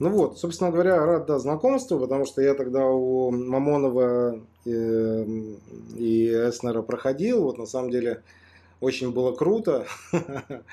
Ну вот, собственно говоря, рад да, знакомству, потому что я тогда у Мамонова и, э, и Эснера проходил. Вот на самом деле очень было круто.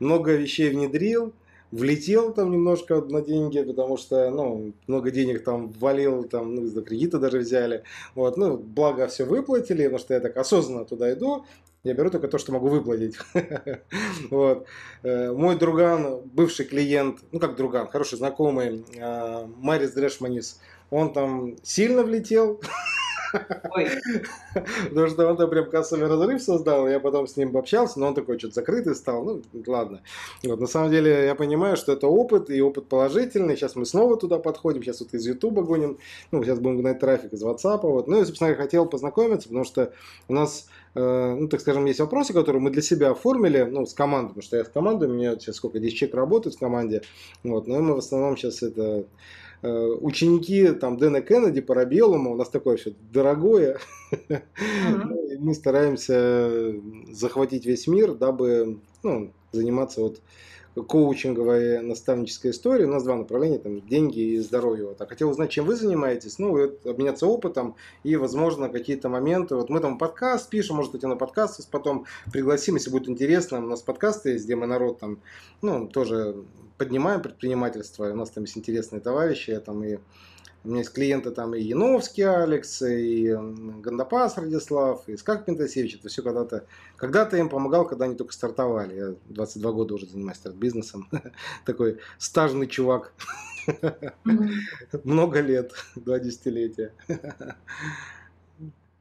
Много вещей внедрил влетел там немножко на деньги, потому что, ну, много денег там валил, там, ну, за кредиты даже взяли. Вот, ну, благо все выплатили, потому что я так осознанно туда иду. Я беру только то, что могу выплатить. вот. Э, мой друган, бывший клиент, ну как друган, хороший знакомый, э, Марис Дрешманис, он там сильно влетел. Потому что он прям кассовый разрыв создал, я потом с ним общался, но он такой что-то закрытый стал, ну ладно. Вот, на самом деле я понимаю, что это опыт, и опыт положительный, сейчас мы снова туда подходим, сейчас вот из Ютуба гоним, ну сейчас будем гнать трафик из WhatsApp, вот. Ну и, собственно, я хотел познакомиться, потому что у нас э, ну, так скажем, есть вопросы, которые мы для себя оформили, ну, с командой, потому что я с командой, у меня сейчас сколько, 10 человек работают в команде, вот, но мы в основном сейчас это ученики там Дэна Кеннеди, Парабеллума, у нас такое все дорогое, mm-hmm. мы стараемся захватить весь мир, дабы ну, заниматься вот коучинговая наставническая история. У нас два направления, там, деньги и здоровье. Вот. А хотел узнать, чем вы занимаетесь, ну, вот, обменяться опытом и, возможно, какие-то моменты. Вот мы там подкаст пишем, может быть, на подкаст потом пригласим, если будет интересно. У нас подкасты есть, где мы народ там, ну, тоже поднимаем предпринимательство. У нас там есть интересные товарищи, там и у меня есть клиенты там и Яновский Алекс, и Гандапас Радислав, и Скак Пентасевич. Это все когда-то... Когда-то им помогал, когда они только стартовали. Я 22 года уже занимаюсь старт-бизнесом. Такой стажный чувак. Много лет, два десятилетия.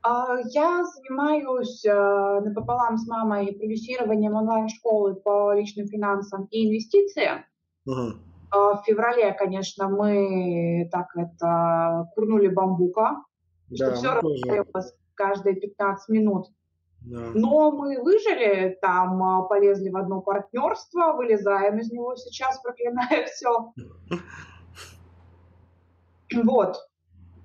А, я занимаюсь э, напополам с мамой продюсированием онлайн-школы по личным финансам и инвестициям. Угу. В феврале, конечно, мы так это курнули бамбука, да, что все рассказывалось каждые 15 минут. Да. Но мы выжили, там а, полезли в одно партнерство, вылезаем из него сейчас, проклиная все. Вот.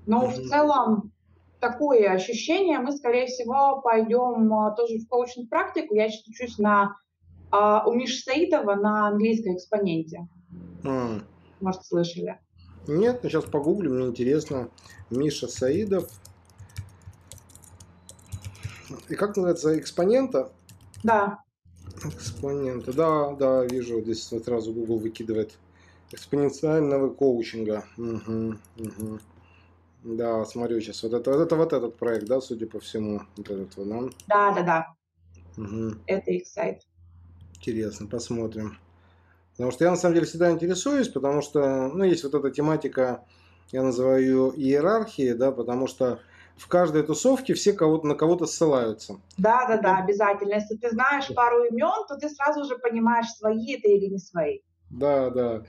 Но в целом такое ощущение, мы, скорее всего, пойдем а, тоже в коучинг практику. Я сейчас учусь на а у Миши Саидова на английской экспоненте. Mm. Может, слышали? Нет, ну сейчас погуглим, мне интересно. Миша Саидов. И как называется, экспонента? Да. Экспонента, да, да, вижу, здесь вот сразу Google выкидывает. Экспоненциального коучинга. Угу, угу. Да, смотрю сейчас. Вот это, вот это вот этот проект, да, судя по всему. Вот этот вот, да? Да, да, да. Угу. Это их сайт. Интересно, посмотрим. Потому что я на самом деле всегда интересуюсь, потому что, ну, есть вот эта тематика, я называю ее иерархией, да, потому что в каждой тусовке все кого-то на кого-то ссылаются. Да, да, да, обязательно. Если ты знаешь пару имен, то ты сразу же понимаешь, свои это или не свои. Да, да.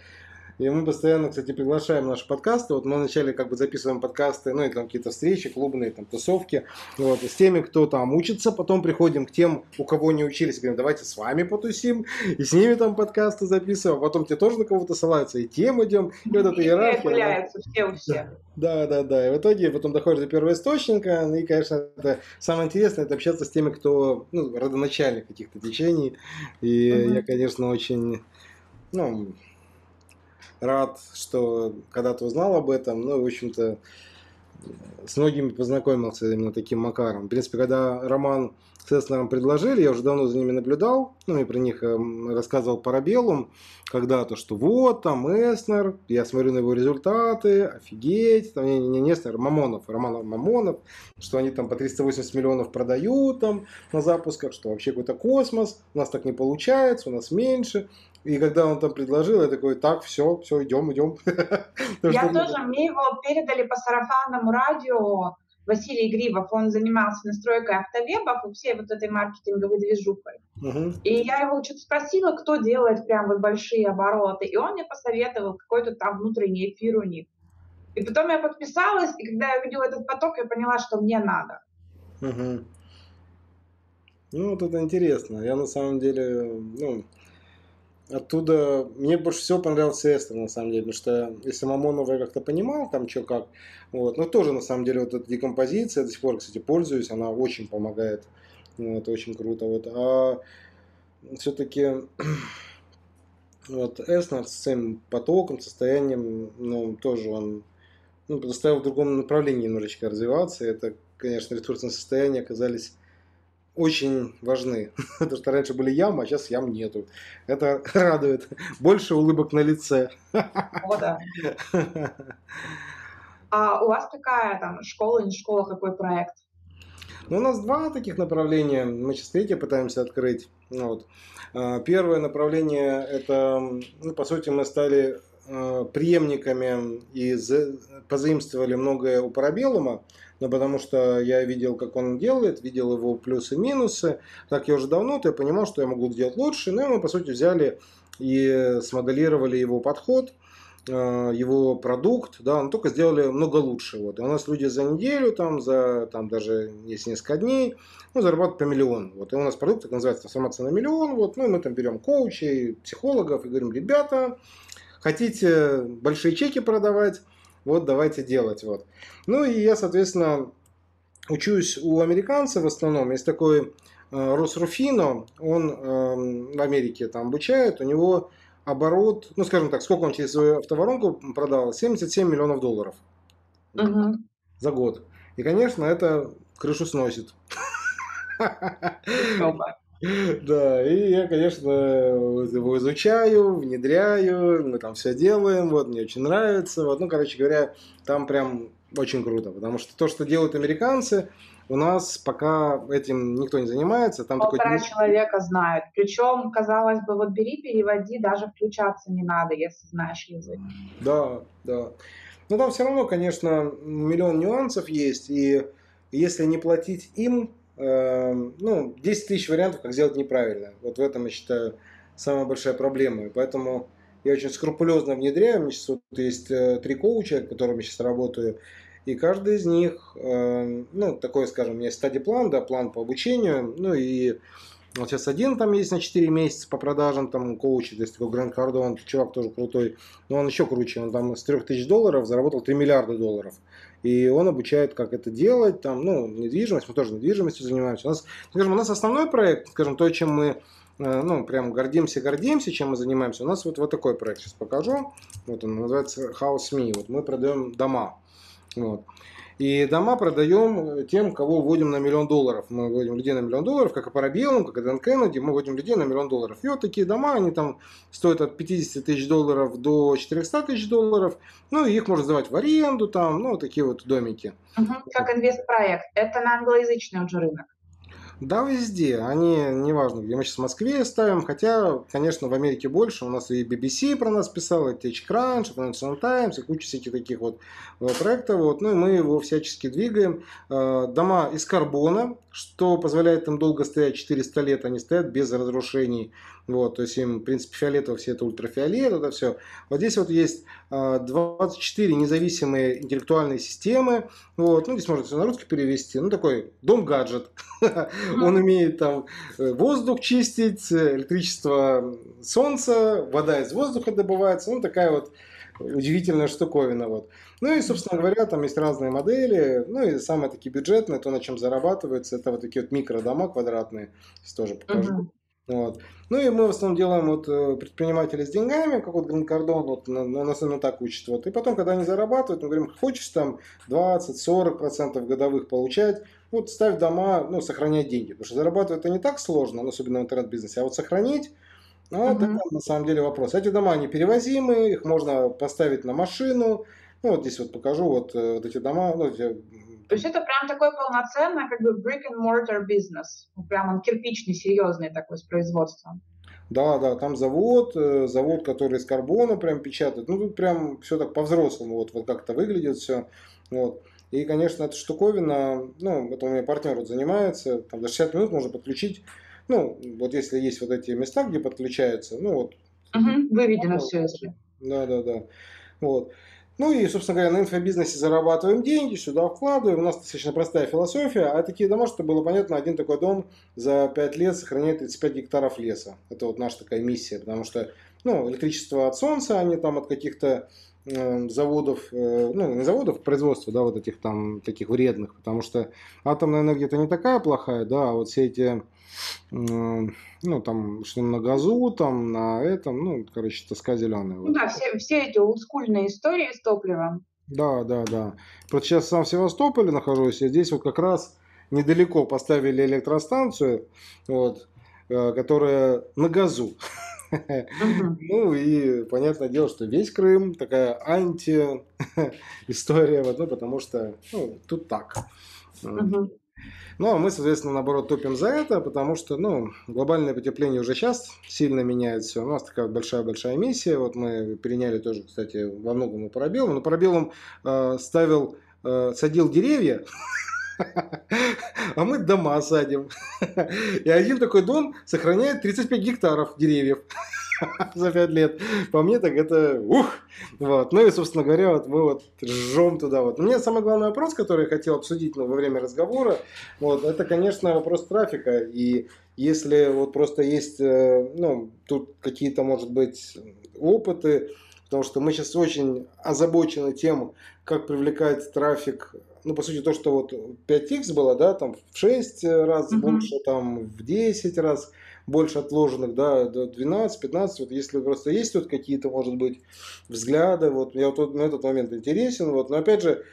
И мы постоянно, кстати, приглашаем наши подкасты. Вот мы вначале как бы записываем подкасты, ну, и там какие-то встречи, клубные, там, тусовки. Вот, с теми, кто там учится, потом приходим к тем, у кого не учились, говорим, давайте с вами потусим, и с ними там подкасты записываем, потом те тоже на кого-то ссылаются, и тем идем, и вот эта иерархия. Да. все у всех. Да, да, да. И в итоге потом доходишь до первого источника, ну, и, конечно, это самое интересное, это общаться с теми, кто, ну, родоначальник каких-то течений. И угу. я, конечно, очень, ну, рад, что когда-то узнал об этом. Ну, в общем-то, с многими познакомился именно таким макаром. В принципе, когда роман с Эснером предложили, я уже давно за ними наблюдал, ну и про них эм, рассказывал Парабеллум когда-то, что вот там Эснер, я смотрю на его результаты, офигеть, там не, не, не Эснер, Мамонов, Роман Мамонов, что они там по 380 миллионов продают там на запусках, что вообще какой-то космос, у нас так не получается, у нас меньше, и когда он там предложил, я такой, так, все, все, идем, идем. Я тоже, мне его передали по сарафанному радио, Василий Грибов, он занимался настройкой автовебов и всей вот этой маркетинговой движухой. Uh-huh. И я его что-то спросила, кто делает прям вот большие обороты, и он мне посоветовал какой-то там внутренний эфир у них. И потом я подписалась, и когда я увидела этот поток, я поняла, что мне надо. Uh-huh. Ну, вот это интересно. Я на самом деле, ну, оттуда мне больше всего понравился Эстер, на самом деле, потому что если Мамонова я как-то понимал, там что как, вот, но тоже, на самом деле, вот эта декомпозиция, до сих пор, кстати, пользуюсь, она очень помогает, вот, очень круто, вот, а все-таки Вот Эснер с своим потоком, состоянием, ну, тоже он ну, предоставил в другом направлении немножечко развиваться. Это, конечно, ресурсные состояния оказались очень важны. Потому что раньше были ямы, а сейчас ям нету. Это радует. Больше улыбок на лице. О, да. А у вас какая там школа, не школа, какой проект? Ну, у нас два таких направления. Мы сейчас третье пытаемся открыть. Вот. А, первое направление это, ну, по сути, мы стали преемниками и позаимствовали многое у Парабеллума, но потому что я видел, как он делает, видел его плюсы и минусы. Так я уже давно, то я понимал, что я могу сделать лучше. Ну и мы, по сути, взяли и смоделировали его подход – Э, его продукт, да, но только сделали много лучше. Вот. И у нас люди за неделю, там, за там, даже есть несколько дней, ну, зарабатывают по миллиону. Вот. И у нас продукт так называется трансформация на миллион. Вот. Ну, мы там берем коучей, психологов и говорим, ребята, хотите большие чеки продавать, вот давайте делать. Вот. Ну и я, соответственно, учусь у американцев в основном. Есть такой э, Росруфино, он э, в Америке там обучает, у него оборот, ну скажем так, сколько он через свою автоворонку продал? 77 миллионов долларов угу. за год. И, конечно, это крышу сносит. Да, и я, конечно, его изучаю, внедряю, мы там все делаем, вот, мне очень нравится. Вот, ну, короче говоря, там прям очень круто, потому что то, что делают американцы, у нас пока этим никто не занимается. Там Полтора такой... человека знают. Причем, казалось бы, вот бери, переводи, даже включаться не надо, если знаешь язык. Да, да. Но там все равно, конечно, миллион нюансов есть. И если не платить им, ну, 10 тысяч вариантов, как сделать неправильно. Вот в этом, я считаю, самая большая проблема. И поэтому я очень скрупулезно внедряю. У меня сейчас вот есть э, три коуча, с которыми сейчас работаю. И каждый из них, э, ну, такой, скажем, у меня стадий-план, да, план по обучению, ну и вот сейчас один там есть на 4 месяца по продажам, там коуч, то есть такой Гранд Кардон, чувак тоже крутой, но он еще круче, он там с 3000 долларов заработал 3 миллиарда долларов. И он обучает, как это делать, там, ну, недвижимость, мы тоже недвижимостью занимаемся. У нас, скажем, у нас основной проект, скажем, то, чем мы э, ну, прям гордимся, гордимся, чем мы занимаемся. У нас вот, вот такой проект сейчас покажу. Вот он называется House Me. Вот мы продаем дома. Вот. И дома продаем тем, кого вводим на миллион долларов. Мы вводим людей на миллион долларов, как и Парабеллум, как и Дэн Кеннеди, мы вводим людей на миллион долларов. И вот такие дома, они там стоят от 50 тысяч долларов до 400 тысяч долларов. Ну, и их можно сдавать в аренду, там, ну, такие вот домики. Угу, как инвестпроект. Это на англоязычный уже рынок. Да, везде. Они, неважно, где мы сейчас в Москве ставим, хотя, конечно, в Америке больше. У нас и BBC про нас писал, и TechCrunch, и Financial Times, и куча всяких таких вот э, проектов. Вот. Ну и мы его всячески двигаем. Э, дома из карбона, что позволяет им долго стоять, 400 лет они стоят без разрушений. Вот, то есть им, в принципе, фиолетово все это ультрафиолет, это все. Вот здесь вот есть 24 а, независимые интеллектуальные системы. Вот, ну, здесь можно все на русский перевести. Ну, такой дом-гаджет. Он умеет там э, воздух чистить, электричество солнца, вода из воздуха добывается. Ну, такая вот удивительная штуковина. Вот. Ну и, собственно говоря, там есть разные модели. Ну и самые такие бюджетные, то, на чем зарабатывается, это вот такие вот микродома квадратные. Здесь тоже покажу. Uh-huh. Вот. Ну и мы в основном делаем вот э, предприниматели с деньгами, как вот Гринкардон, вот на, нас именно так учат. Вот. И потом, когда они зарабатывают, мы говорим, хочешь там 20-40% годовых получать, вот ставь дома, ну, сохранять деньги. Потому что зарабатывать это не так сложно, особенно в интернет-бизнесе, а вот сохранить, ну, uh-huh. это на самом деле вопрос. Эти дома, они перевозимые, их можно поставить на машину. Ну, вот здесь вот покажу вот, э, вот эти дома, ну, эти то есть это прям такой полноценный как бы brick and mortar бизнес. Ну, прям он кирпичный, серьезный такой с производством. Да, да, там завод, э, завод, который из карбона прям печатает. Ну, тут прям все так по-взрослому, вот, вот как это выглядит все. Вот. И, конечно, эта штуковина, ну, это у меня партнер вот занимается, там за 60 минут можно подключить, ну, вот если есть вот эти места, где подключаются, ну, вот. Угу, выведено ну, все, если. Да, да, да. Вот. Ну и, собственно говоря, на инфобизнесе зарабатываем деньги, сюда вкладываем. У нас достаточно простая философия. А такие дома, чтобы было понятно, один такой дом за 5 лет сохраняет 35 гектаров леса. Это вот наша такая миссия, потому что ну, электричество от солнца, а не там от каких-то заводов, э, ну, не заводов, производства, да, вот этих там таких вредных, потому что атомная энергия это не такая плохая, да, а вот все эти, ну, там, что на газу, там, на этом, ну, короче, тоска зеленая. Ну вот. да, все, все эти олдскульные истории с топливом. Да, да, да. Просто сейчас сам в Севастополе нахожусь, и здесь вот как раз недалеко поставили электростанцию, вот, э, которая на газу. Ну и понятное дело, что весь Крым такая анти-история, вот, ну, потому что ну, тут так. Ну, а мы, соответственно, наоборот, топим за это, потому что, ну, глобальное потепление уже сейчас сильно меняет все. У нас такая большая-большая миссия. Вот мы переняли тоже, кстати, во многом и парабеллум. Но парабеллум э, ставил, э, садил деревья, а мы дома садим. И один такой дом сохраняет 35 гектаров деревьев за 5 лет. По мне так это ух! Вот. Ну и, собственно говоря, вот мы вот жжем туда. Вот. У меня самый главный вопрос, который я хотел обсудить ну, во время разговора, вот, это, конечно, вопрос трафика. И если вот просто есть, э, ну, тут какие-то, может быть, опыты, потому что мы сейчас очень озабочены тем, как привлекать трафик ну, по сути, то, что вот 5x было, да, там в 6 раз mm-hmm. больше, там в 10 раз больше отложенных, да, до 12, 15, вот если просто есть вот какие-то, может быть, взгляды, вот я вот на этот момент интересен, вот, но опять же,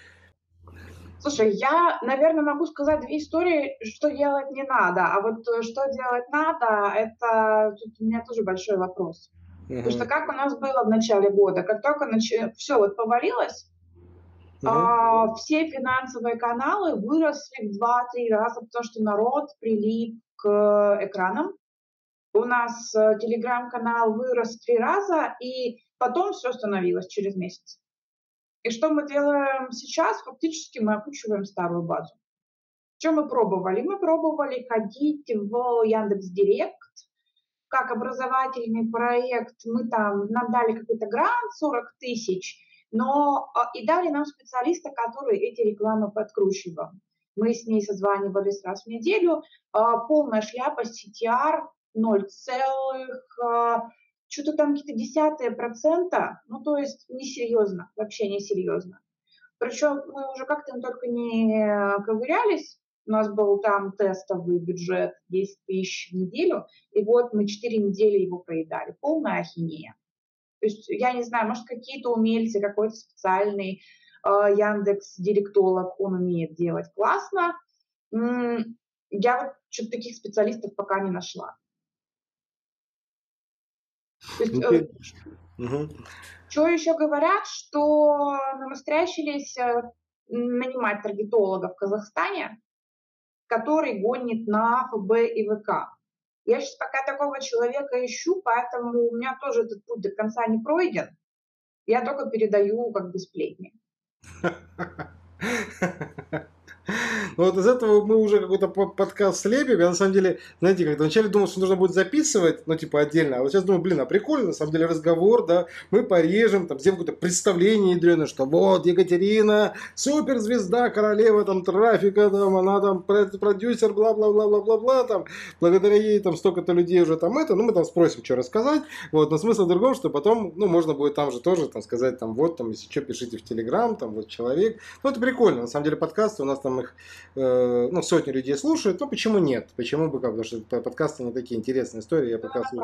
Слушай, я, наверное, могу сказать две истории, что делать не надо, а вот э, что делать надо, это тут у меня тоже большой вопрос. Угу. Потому что как у нас было в начале года, как только нач... все вот повалилось, а, все финансовые каналы выросли в 2-3 раза, потому что народ прилип к экранам. У нас э, телеграм-канал вырос в три раза, и потом все остановилось через месяц. И что мы делаем сейчас? Фактически мы окучиваем старую базу. Что мы пробовали? Мы пробовали ходить в Яндекс Директ, как образовательный проект. Мы там, нам дали какой-то грант 40 тысяч, но а, и дали нам специалиста, который эти рекламы подкручивал. Мы с ней созванивались раз в неделю. А, полная шляпа, CTR, 0, а, что-то там какие-то десятые процента, ну то есть несерьезно, вообще несерьезно. Причем мы уже как-то только не ковырялись, у нас был там тестовый бюджет 10 тысяч в неделю, и вот мы 4 недели его проедали. Полная ахинея. То есть, я не знаю, может, какие-то умельцы, какой-то специальный э, Яндекс директолог, он умеет делать классно. Я вот что-то таких специалистов пока не нашла. То есть, okay. э, uh-huh. Что еще говорят, что намострящились э, нанимать таргетолога в Казахстане, который гонит на ФБ и ВК. Я сейчас пока такого человека ищу, поэтому у меня тоже этот путь до конца не пройден. Я только передаю как бы сплетни. Ну вот из этого мы уже какой-то подкаст слепим. Я на самом деле, знаете, как-то вначале думал, что нужно будет записывать, ну типа отдельно. А вот сейчас думаю, блин, а прикольно, на самом деле разговор, да. Мы порежем, там сделаем какое-то представление ядреное, что вот Екатерина, суперзвезда, королева там трафика, там, она там продюсер, бла-бла-бла-бла-бла-бла, там, благодаря ей там столько-то людей уже там это, ну мы там спросим, что рассказать. Вот, но смысл в другом, что потом, ну, можно будет там же тоже там сказать, там, вот, там, если что, пишите в Телеграм, там, вот человек. Ну, это прикольно, на самом деле подкасты у нас там их э, ну, сотни людей слушают, ну почему нет? Почему бы как? Потому что подкасты не такие интересные истории, я подкасты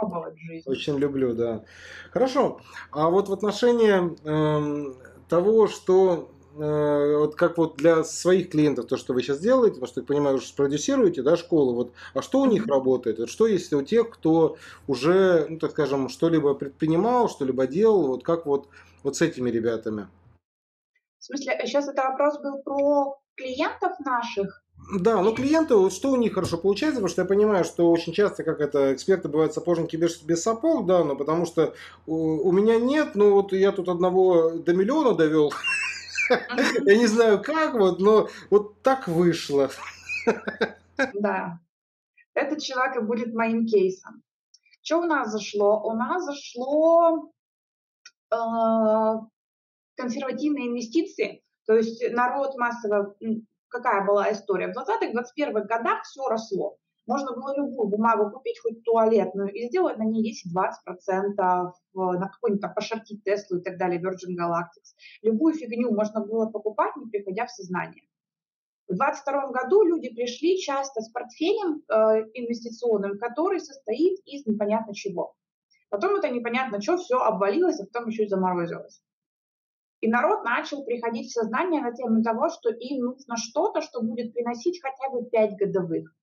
очень люблю, да. Хорошо. А вот в отношении э, того, что э, вот как вот для своих клиентов, то, что вы сейчас делаете, потому что, я понимаю, что продюсируете, да, школу, вот, а что у них работает? Вот что есть у тех, кто уже, ну, так скажем, что-либо предпринимал, что-либо делал, вот как вот, вот с этими ребятами? В смысле, сейчас это вопрос был про клиентов наших. Да, но клиенты, что у них хорошо получается, потому что я понимаю, что очень часто, как это, эксперты бывают сапожники без, без сапог, да, но потому что у, у меня нет, ну вот я тут одного до миллиона довел, я не знаю как, вот, но вот так вышло. Да, этот человек и будет моим кейсом. Что у нас зашло? У нас зашло э, консервативные инвестиции, то есть народ массово, какая была история? В 20-21 годах все росло. Можно было любую бумагу купить, хоть туалетную, и сделать на ней 10-20% на какой-нибудь там пошортить Теслу и так далее, Virgin Galactic. Любую фигню можно было покупать, не приходя в сознание. В 2022 году люди пришли часто с портфелем э, инвестиционным, который состоит из непонятно чего. Потом это непонятно что, все обвалилось, а потом еще и заморозилось. И народ начал приходить в сознание на тему того, что им нужно что-то, что будет приносить хотя бы 5 годовых.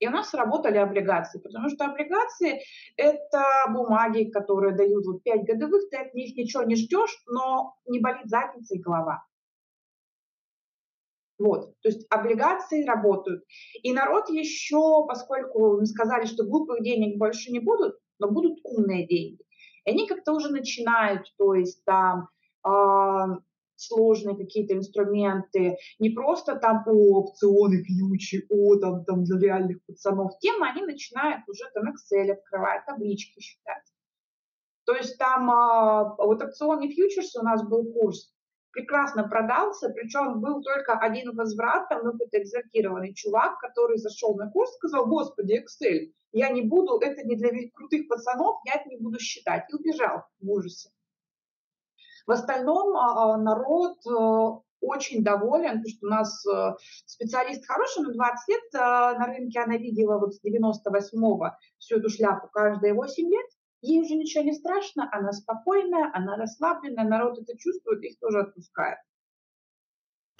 И у нас сработали облигации, потому что облигации – это бумаги, которые дают вот 5 годовых, ты от них ничего не ждешь, но не болит задница и голова. Вот, то есть облигации работают. И народ еще, поскольку мы сказали, что глупых денег больше не будут, но будут умные деньги. И они как-то уже начинают, то есть там сложные какие-то инструменты, не просто там о, опционы, фьючи, о, там, там для реальных пацанов темы, они начинают уже там Excel открывать, таблички считать. То есть там э, вот опционы фьючерсы у нас был курс прекрасно продался, причем был только один возврат, там, ну, какой-то экзальтированный чувак, который зашел на курс, сказал, господи, Excel, я не буду, это не для крутых пацанов, я это не буду считать, и убежал в ужасе. В остальном а, а, народ э, очень доволен, потому что у нас э, специалист хороший, но 20 лет э, на рынке она видела вот с 98-го всю эту шляпу каждые 8 лет, ей уже ничего не страшно, она спокойная, она расслабленная, народ это чувствует, их тоже отпускает.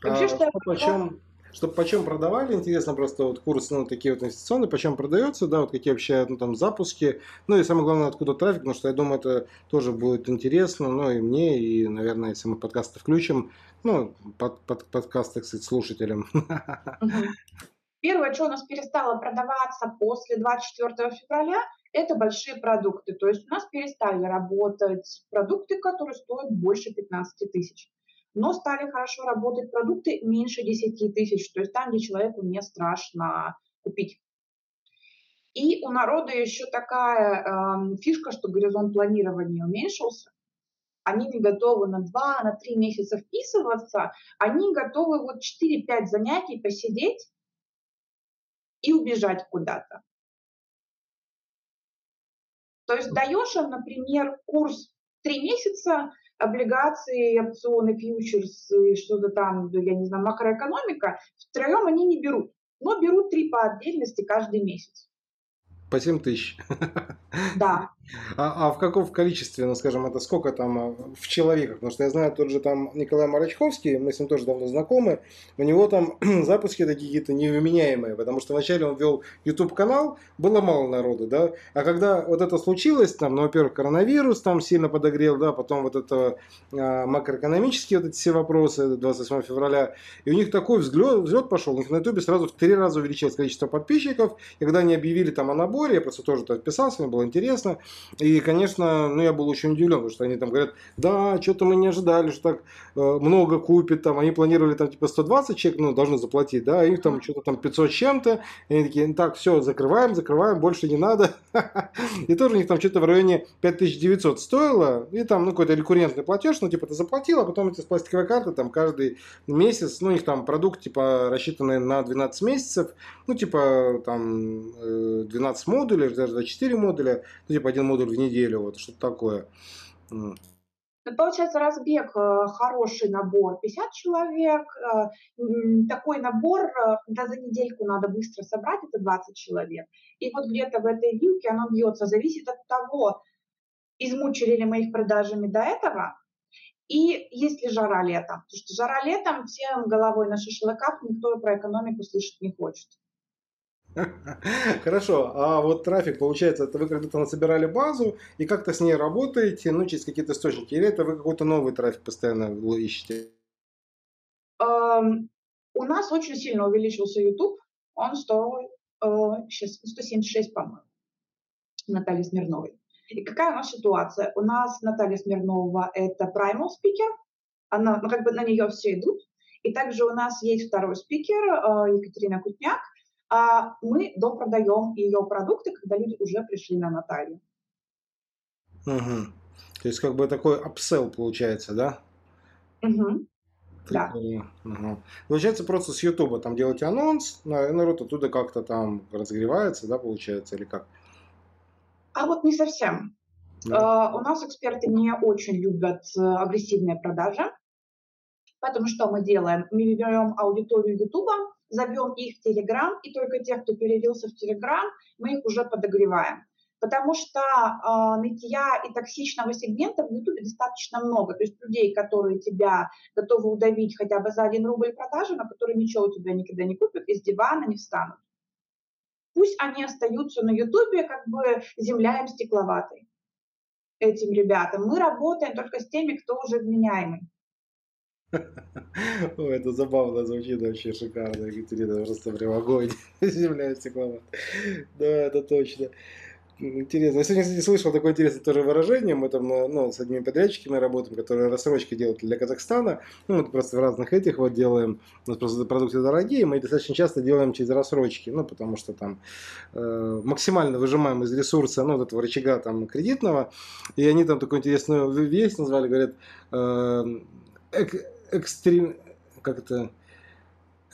Вообще, а что почем, чтобы почем продавали, интересно просто вот курс, ну, такие вот инвестиционные, почем продается, да, вот какие вообще, ну, там, запуски, ну, и самое главное, откуда трафик, потому что я думаю, это тоже будет интересно, ну, и мне, и, наверное, если мы подкасты включим, ну, под, под, подкасты, кстати, слушателям. Первое, что у нас перестало продаваться после 24 февраля, это большие продукты. То есть у нас перестали работать продукты, которые стоят больше 15 тысяч. Но стали хорошо работать продукты меньше 10 тысяч, то есть там, где человеку не страшно купить. И у народа еще такая э, фишка, что горизонт планирования уменьшился. Они не готовы на 2, на 3 месяца вписываться, они готовы вот 4-5 занятий посидеть и убежать куда-то. То есть даешь им, например, курс три месяца, облигации, опционы, фьючерс и что-то там, я не знаю, макроэкономика, втроем они не берут, но берут три по отдельности каждый месяц. По 7 тысяч. Да. А, а в каком количестве, ну скажем, это сколько там э, в человеках? Потому что я знаю, тот же там Николай Марачковский, мы с ним тоже давно знакомы, у него там запуски такие какие-то невменяемые, потому что вначале он вел YouTube канал, было мало народу, да, а когда вот это случилось, там, ну, во-первых, коронавирус там сильно подогрел, да, потом вот это а, макроэкономические вот эти все вопросы 28 февраля, и у них такой взлет, взлет пошел, у них на YouTube сразу в три раза увеличилось количество подписчиков, и когда они объявили там о наборе, я просто тоже подписался, мне было интересно, и, конечно, ну, я был очень удивлен, потому что они там говорят, да, что-то мы не ожидали, что так э, много купит, там, они планировали там типа 120 человек, ну, должны заплатить, да, их там что-то там 500 с чем-то, и они такие, так, все, закрываем, закрываем, больше не надо. И тоже у них там что-то в районе 5900 стоило, и там, ну, какой-то рекуррентный платеж, ну, типа, ты заплатил, а потом эти с пластиковой карты, там, каждый месяц, ну, у них там продукт, типа, рассчитанный на 12 месяцев, ну, типа, там, 12 э, модулей, даже 24 модуля, ну, типа, один модуль в неделю, вот что-то такое. Ну, получается, разбег э, хороший набор, 50 человек. Э, такой набор, э, когда за недельку надо быстро собрать, это 20 человек. И вот где-то в этой вилке оно бьется, зависит от того, измучили ли мы их продажами до этого, и есть ли жара летом. Потому что жара летом всем головой на шашлыках никто про экономику слышать не хочет. Хорошо, а вот трафик, получается, это вы когда-то насобирали базу и как-то с ней работаете, ну, через какие-то источники, или это вы какой-то новый трафик постоянно ищете? У нас очень сильно увеличился YouTube, он сейчас 176, по-моему, Натальи Смирновой. И какая у нас ситуация? У нас Наталья Смирнова – это primal speaker, она, ну, как бы на нее все идут, и также у нас есть второй спикер, uh, Екатерина Кутняк, а мы допродаем ее продукты, когда люди уже пришли на Наталью. Угу. То есть как бы такой апсел получается, да? Угу. Да. Угу. Получается, просто с Ютуба там делаете анонс, народ оттуда как-то там разогревается, да, получается, или как? А вот не совсем. Да. Uh, у нас эксперты не очень любят э, агрессивные продажи. Поэтому что мы делаем? Мы берем аудиторию Ютуба, зовем их в Телеграм, и только тех, кто перевелся в Телеграм, мы их уже подогреваем. Потому что э, нытья и токсичного сегмента в Ютубе достаточно много. То есть людей, которые тебя готовы удавить хотя бы за один рубль продажи, но которые ничего у тебя никогда не купят, из дивана не встанут. Пусть они остаются на Ютубе, как бы земля им стекловатой этим ребятам. Мы работаем только с теми, кто уже вменяемый. Ой, это забавно звучит вообще шикарно, Екатерина, просто прям огонь, земля стекловатая. Да, это точно. Интересно. Я сегодня, кстати, слышал такое интересное тоже выражение. Мы там ну, с одними подрядчиками работаем, которые рассрочки делают для Казахстана. Ну, мы просто в разных этих вот делаем. У нас просто продукты дорогие, мы достаточно часто делаем через рассрочки. Ну, потому что там э, максимально выжимаем из ресурса, ну, вот этого рычага там кредитного. И они там такую интересную вещь назвали, говорят, э, экстрем... Как это?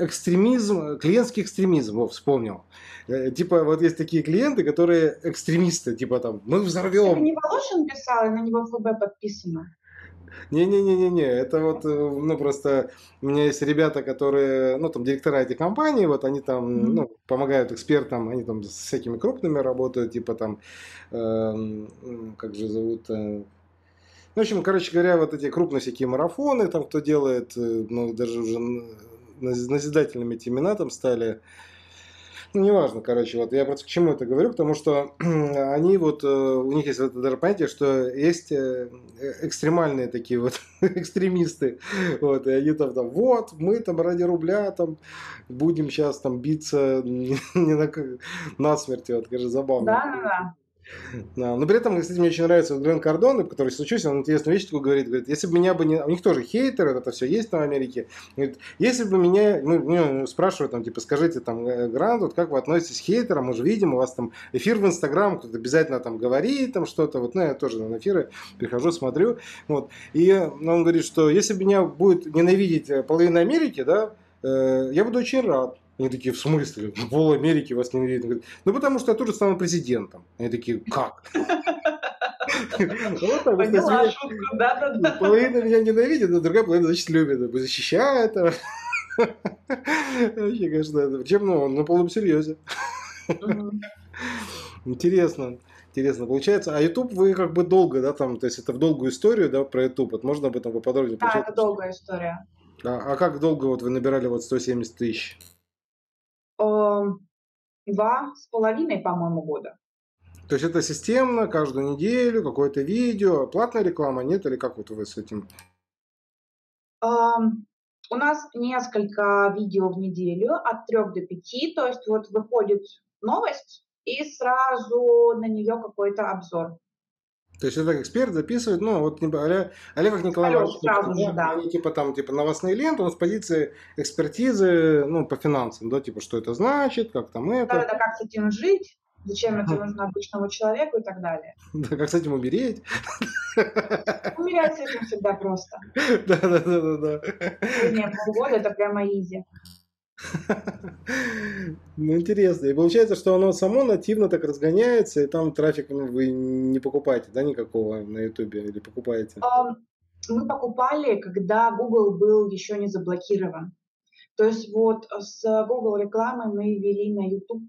экстремизм, клиентский экстремизм, вот, вспомнил. Э, типа, вот есть такие клиенты, которые экстремисты, типа там, мы взорвем. Это не Волошин писал, и на него ФБ подписано. Не-не-не-не-не, это вот, э, ну, просто у меня есть ребята, которые, ну, там, директора этих компаний, вот, они там, mm-hmm. ну, помогают экспертам, они там с всякими крупными работают, типа там, э, как же зовут, э, ну, в общем, короче говоря, вот эти крупные всякие марафоны, там, кто делает, э, ну, даже уже назидательными эти имена там стали. Ну, неважно, короче, вот я просто к чему это говорю, потому что они вот, э, у них есть вот даже понятие, что есть э, экстремальные такие вот экстремисты, вот, и они там, там, вот, мы там ради рубля там будем сейчас там биться не на, на смерти, вот, скажи, забавно. Да, да, да. Но при этом, кстати, мне очень нравится вот Грен Кардон, который случился, он интересную вещь такую говорит, говорит, если бы меня бы не... У них тоже хейтеры, это все есть там в Америке. Говорит, если бы меня... Ну, ну, спрашивают там, типа, скажите там, э, Грант, вот как вы относитесь к хейтерам, мы же видим, у вас там эфир в Инстаграм, кто-то обязательно там говорит там что-то, вот, ну, я тоже на эфиры прихожу, смотрю, вот. И он говорит, что если меня будет ненавидеть э, половина Америки, да, э, я буду очень рад. Они такие, в смысле? Пол Америки вас ненавидит. Говорит, ну, потому что я тоже стану президентом. Они такие, как? Поняла шутку, да-да-да. Половина меня ненавидит, а другая половина, значит, любит. Защищает. Вообще, конечно, причем, ну, на полном серьезе. Интересно. Интересно получается. А YouTube вы как бы долго, да, там, то есть это в долгую историю, да, про YouTube. Вот можно об этом поподробнее? Да, это долгая история. А, а как долго вот вы набирали вот 170 тысяч? Два с половиной, по-моему, года. То есть это системно, каждую неделю, какое-то видео, платная реклама, нет? Или как вот вы с этим? У нас несколько видео в неделю от трех до пяти, то есть вот выходит новость и сразу на нее какой-то обзор. То есть это эксперт записывает, ну, вот Олег, Олег Николай Алло, сразу же, да. Они, типа там, типа новостные ленты, он с позиции экспертизы, ну, по финансам, да, типа, что это значит, как там это. Да, да, как с этим жить, зачем это нужно обычному человеку и так далее. Да, как с этим умереть. Умерять с этим всегда просто. Да, да, да, да, да. Полгода это прямо изи. Ну, интересно. И получается, что оно само нативно так разгоняется, и там трафик вы не покупаете, да, никакого на Ютубе, или покупаете? Мы покупали, когда Google был еще не заблокирован. То есть вот с Google рекламой мы вели на YouTube,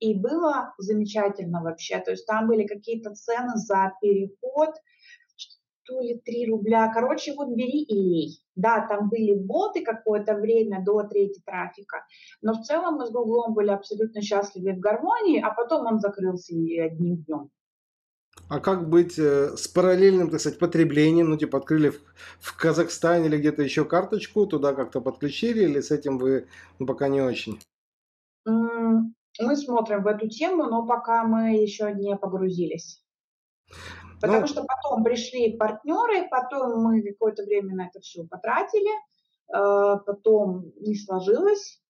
и было замечательно вообще. То есть там были какие-то цены за переход, то ли 3 рубля. Короче, вот бери и лей. Да, там были боты какое-то время до трети трафика, но в целом мы с Гуглом были абсолютно счастливы в гармонии, а потом он закрылся одним днем. А как быть э, с параллельным, так сказать, потреблением? Ну, типа, открыли в, в Казахстане или где-то еще карточку, туда как-то подключили, или с этим вы ну, пока не очень? Мы смотрим в эту тему, но пока мы еще не погрузились. Потому ну, что потом пришли партнеры, потом мы какое-то время на это все потратили, э, потом не сложилось.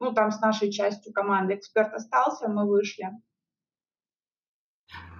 Ну, там с нашей частью команды эксперт остался, мы вышли.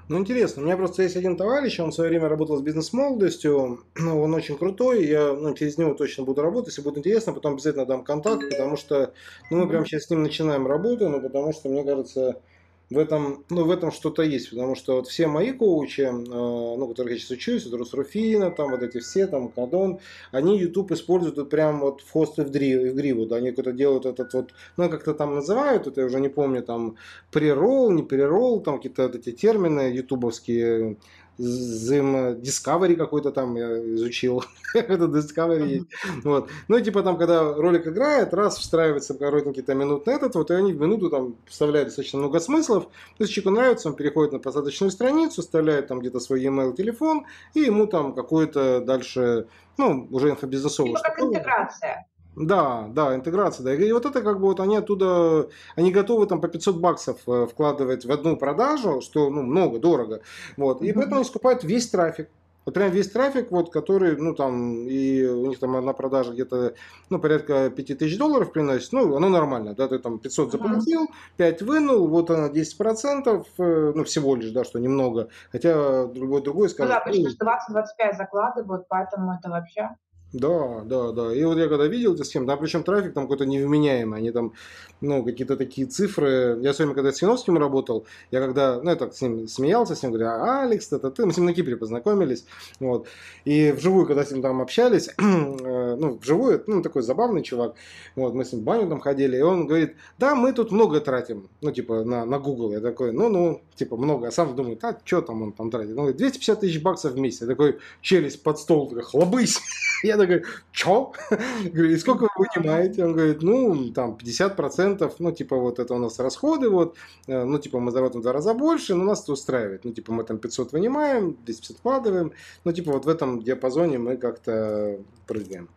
Ну, интересно. У меня просто есть один товарищ, он в свое время работал с бизнес-молодостью, ну, он очень крутой, я ну, через него точно буду работать, если будет интересно, потом обязательно дам контакт, потому что ну, мы прямо сейчас с ним начинаем работу, ну, потому что, мне кажется, в этом, ну, в этом что-то есть, потому что вот все мои коучи, э, ну, которых я сейчас учусь, это Русруфина, там вот эти все, там, Кадон, они YouTube используют вот прям вот в хост в, дри, в гриву, да, они какой-то делают этот вот, ну, как-то там называют, это я уже не помню, там, преролл, не преролл, там какие-то вот эти термины ютубовские, Zoom Discovery какой-то там я изучил. Это Discovery есть. Вот. Ну типа там, когда ролик играет, раз встраивается коротенький там минут на этот, вот и они в минуту там вставляют достаточно много смыслов. То есть человеку нравится, он переходит на посадочную страницу, вставляет там где-то свой e-mail, телефон, и ему там какой-то дальше, ну, уже инфобизнесовый. Типа как интеграция. Да, да, интеграция, да. И вот это как бы вот они оттуда, они готовы там по 500 баксов э, вкладывать в одну продажу, что ну много, дорого. Вот. И поэтому они скупают весь трафик. Вот прям весь трафик, вот, который, ну, там, и у них там одна продажа где-то, ну, порядка 5000 долларов приносит, ну, оно нормально, да, ты там 500 заплатил, 5 вынул, вот она 10%, э, ну, всего лишь, да, что немного, хотя другой, другой скажет... Ну, да, обычно 20-25 закладывают, поэтому это вообще... Да, да, да. И вот я когда видел эти схемы, да, причем трафик там какой-то невменяемый, они там, ну, какие-то такие цифры. Я с вами, когда с Синовским работал, я когда, ну, я так с ним смеялся, с ним говорю, а, Алекс, это ты, мы с ним на Кипре познакомились, вот. И вживую, когда с ним там общались, э, ну, вживую, ну, такой забавный чувак, вот, мы с ним в баню там ходили, и он говорит, да, мы тут много тратим, ну, типа, на, на Google. Я такой, ну-ну, типа, много. А сам думаю, а, что там он там тратит? Говорит, 250 тысяч баксов в месяц. Я такой, челюсть под стол, такой, хлобысь. Я такой, чё? Говорю, и сколько вы вынимаете? Он говорит, ну, там, 50%, ну, типа, вот это у нас расходы, вот, э, ну, типа, мы зарабатываем в два раза больше, но нас это устраивает. Ну, типа, мы там 500 вынимаем, 250 вкладываем, ну, типа, вот в этом диапазоне мы как-то прыгаем.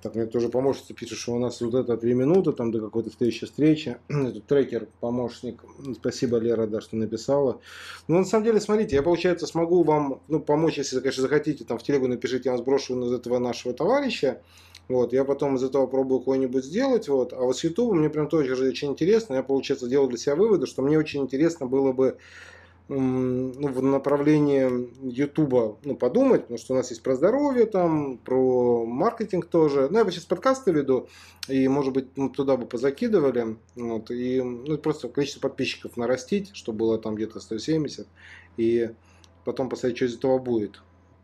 Так, мне тоже помощница пишет, что у нас вот это две минуты, там до какой-то следующей встречи. Этот трекер, помощник. Спасибо, Лера, да, что написала. Ну, на самом деле, смотрите, я, получается, смогу вам ну, помочь, если, конечно, захотите, там в телегу напишите, я вам сброшу из этого нашего товарища. Вот, я потом из этого пробую кое-нибудь сделать. Вот. А вот с YouTube мне прям тоже очень интересно. Я, получается, делал для себя выводы, что мне очень интересно было бы ну, в направлении Ютуба ну, подумать, потому что у нас есть про здоровье, там, про маркетинг тоже. Ну, я сейчас подкасты веду, и, может быть, ну, туда бы позакидывали. Вот, и ну, просто количество подписчиков нарастить, чтобы было там где-то 170. И потом посмотреть, что из этого будет.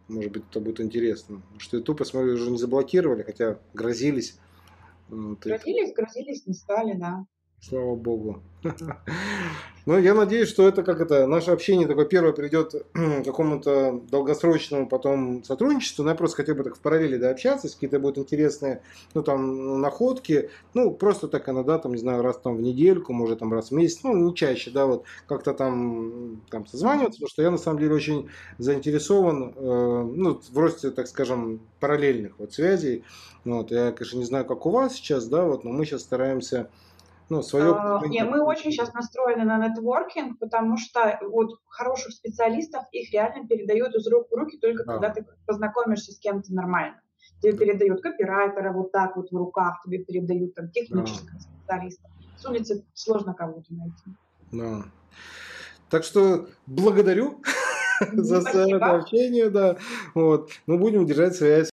Может быть, это будет интересно. Что YouTube, посмотрю, уже не заблокировали, хотя грозились. Грозились, грозились, не стали, да. Слава богу. Ну, я надеюсь, что это как это, наше общение такое первое придет к какому-то долгосрочному потом сотрудничеству. Но я просто хотел бы так в параллели да, общаться, если какие-то будут интересные, ну, там, находки. Ну, просто так иногда, там, не знаю, раз там в недельку, может, там раз в месяц, ну, не чаще, да, вот, как-то там, там созваниваться, потому что я, на самом деле, очень заинтересован, э, ну, в росте, так скажем, параллельных вот связей. Вот, я, конечно, не знаю, как у вас сейчас, да, вот, но мы сейчас стараемся ну, свое... Uh, не, мы очень сейчас настроены на нетворкинг, потому что вот хороших специалистов их реально передают из рук в руки только да. когда ты познакомишься с кем-то нормально. Тебе передают копирайтера вот так вот в руках, тебе передают там технического да. специалиста. С улицы сложно кого-то найти. Да. Так что благодарю за общение, да. Вот. Мы будем держать связь.